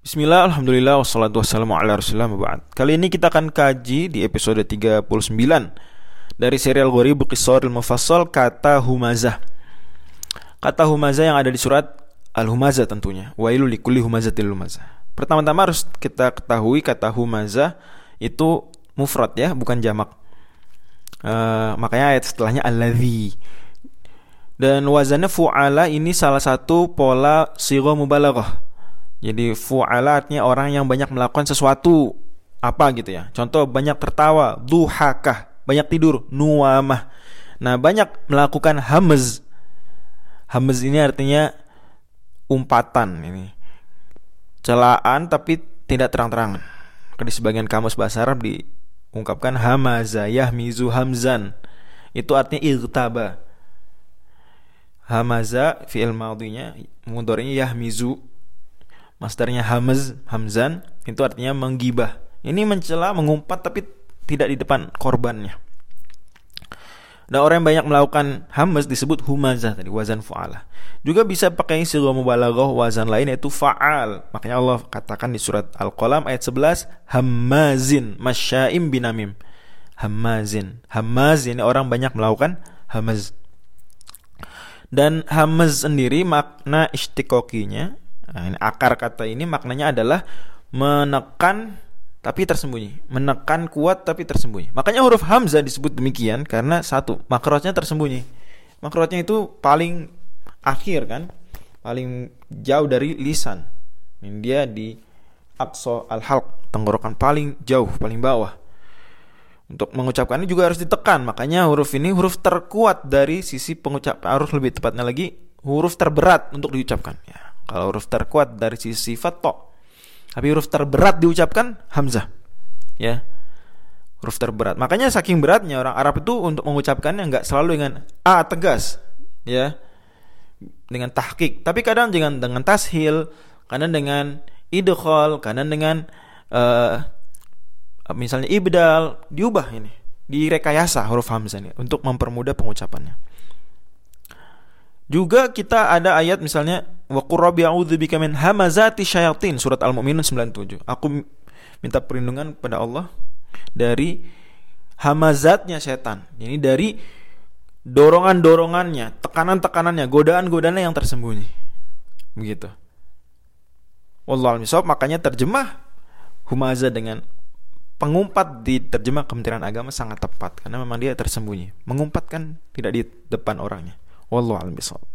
Bismillah, Alhamdulillah, wassalatu wassalamu ala rasulullah ba'd. Kali ini kita akan kaji di episode 39 Dari serial Ghoribu Qisaril Mufassal Kata Humazah. Kata Humazah yang ada di surat Al-Humazah tentunya. Wailu likulli humazatil humazah Pertama-tama harus kita ketahui kata Humazah Itu mufrad ya, bukan jamak. Uh, Makanya ayat setelahnya Alladhi. Dan wazannya fu'ala ini salah satu pola siro mubalaghah jadi fu'ala artinya orang yang banyak melakukan sesuatu apa gitu ya. Contoh banyak tertawa, duhakah, banyak tidur, nuamah. Nah, banyak melakukan hamz. Hamz ini artinya umpatan ini. Celaan tapi tidak terang-terangan. Di sebagian kamus bahasa Arab diungkapkan hamaza yahmizu hamzan. Itu artinya irtaba. Hamaza fi'il madhinya mudhari'nya yahmizu Masdarnya hamz, hamzan itu artinya menggibah. Ini mencela, mengumpat tapi tidak di depan korbannya. Dan orang yang banyak melakukan hamz disebut humazah tadi wazan fa'ala. Juga bisa pakai sighah mubalaghah wazan lain yaitu fa'al. Makanya Allah katakan di surat Al-Qalam ayat 11 hamazin masyaim binamim. Hamazin. Hamaz ini orang banyak melakukan hamaz. Dan hamaz sendiri makna istiqokinya Nah, ini akar kata ini maknanya adalah menekan tapi tersembunyi, menekan kuat tapi tersembunyi. Makanya huruf hamzah disebut demikian karena satu, makrotnya tersembunyi. Makrotnya itu paling akhir kan, paling jauh dari lisan. Ini dia di aqsa al-halq, tenggorokan paling jauh, paling bawah. Untuk mengucapkannya juga harus ditekan. Makanya huruf ini huruf terkuat dari sisi pengucap harus lebih tepatnya lagi huruf terberat untuk diucapkan. Ya. Kalau huruf terkuat dari sisi sifat to. Tapi huruf terberat diucapkan hamzah. Ya. Huruf terberat. Makanya saking beratnya orang Arab itu untuk mengucapkannya nggak selalu dengan a tegas, ya. Dengan tahqiq, tapi kadang dengan dengan tashil, kadang dengan idkhal, kadang dengan uh, misalnya ibdal, diubah ini, direkayasa huruf hamzah ini untuk mempermudah pengucapannya. Juga kita ada ayat misalnya wa qurrabi a'udzubika min hamazati syayatin surat Al-Mu'minun 97. Aku minta perlindungan pada Allah dari hamazatnya setan. Ini dari dorongan-dorongannya, tekanan-tekanannya, godaan-godaannya yang tersembunyi. Begitu. Wallahu a'lam makanya terjemah humaza dengan pengumpat di terjemah Kementerian Agama sangat tepat karena memang dia tersembunyi. Mengumpat kan tidak di depan orangnya. Wallahu a'lam bishawab.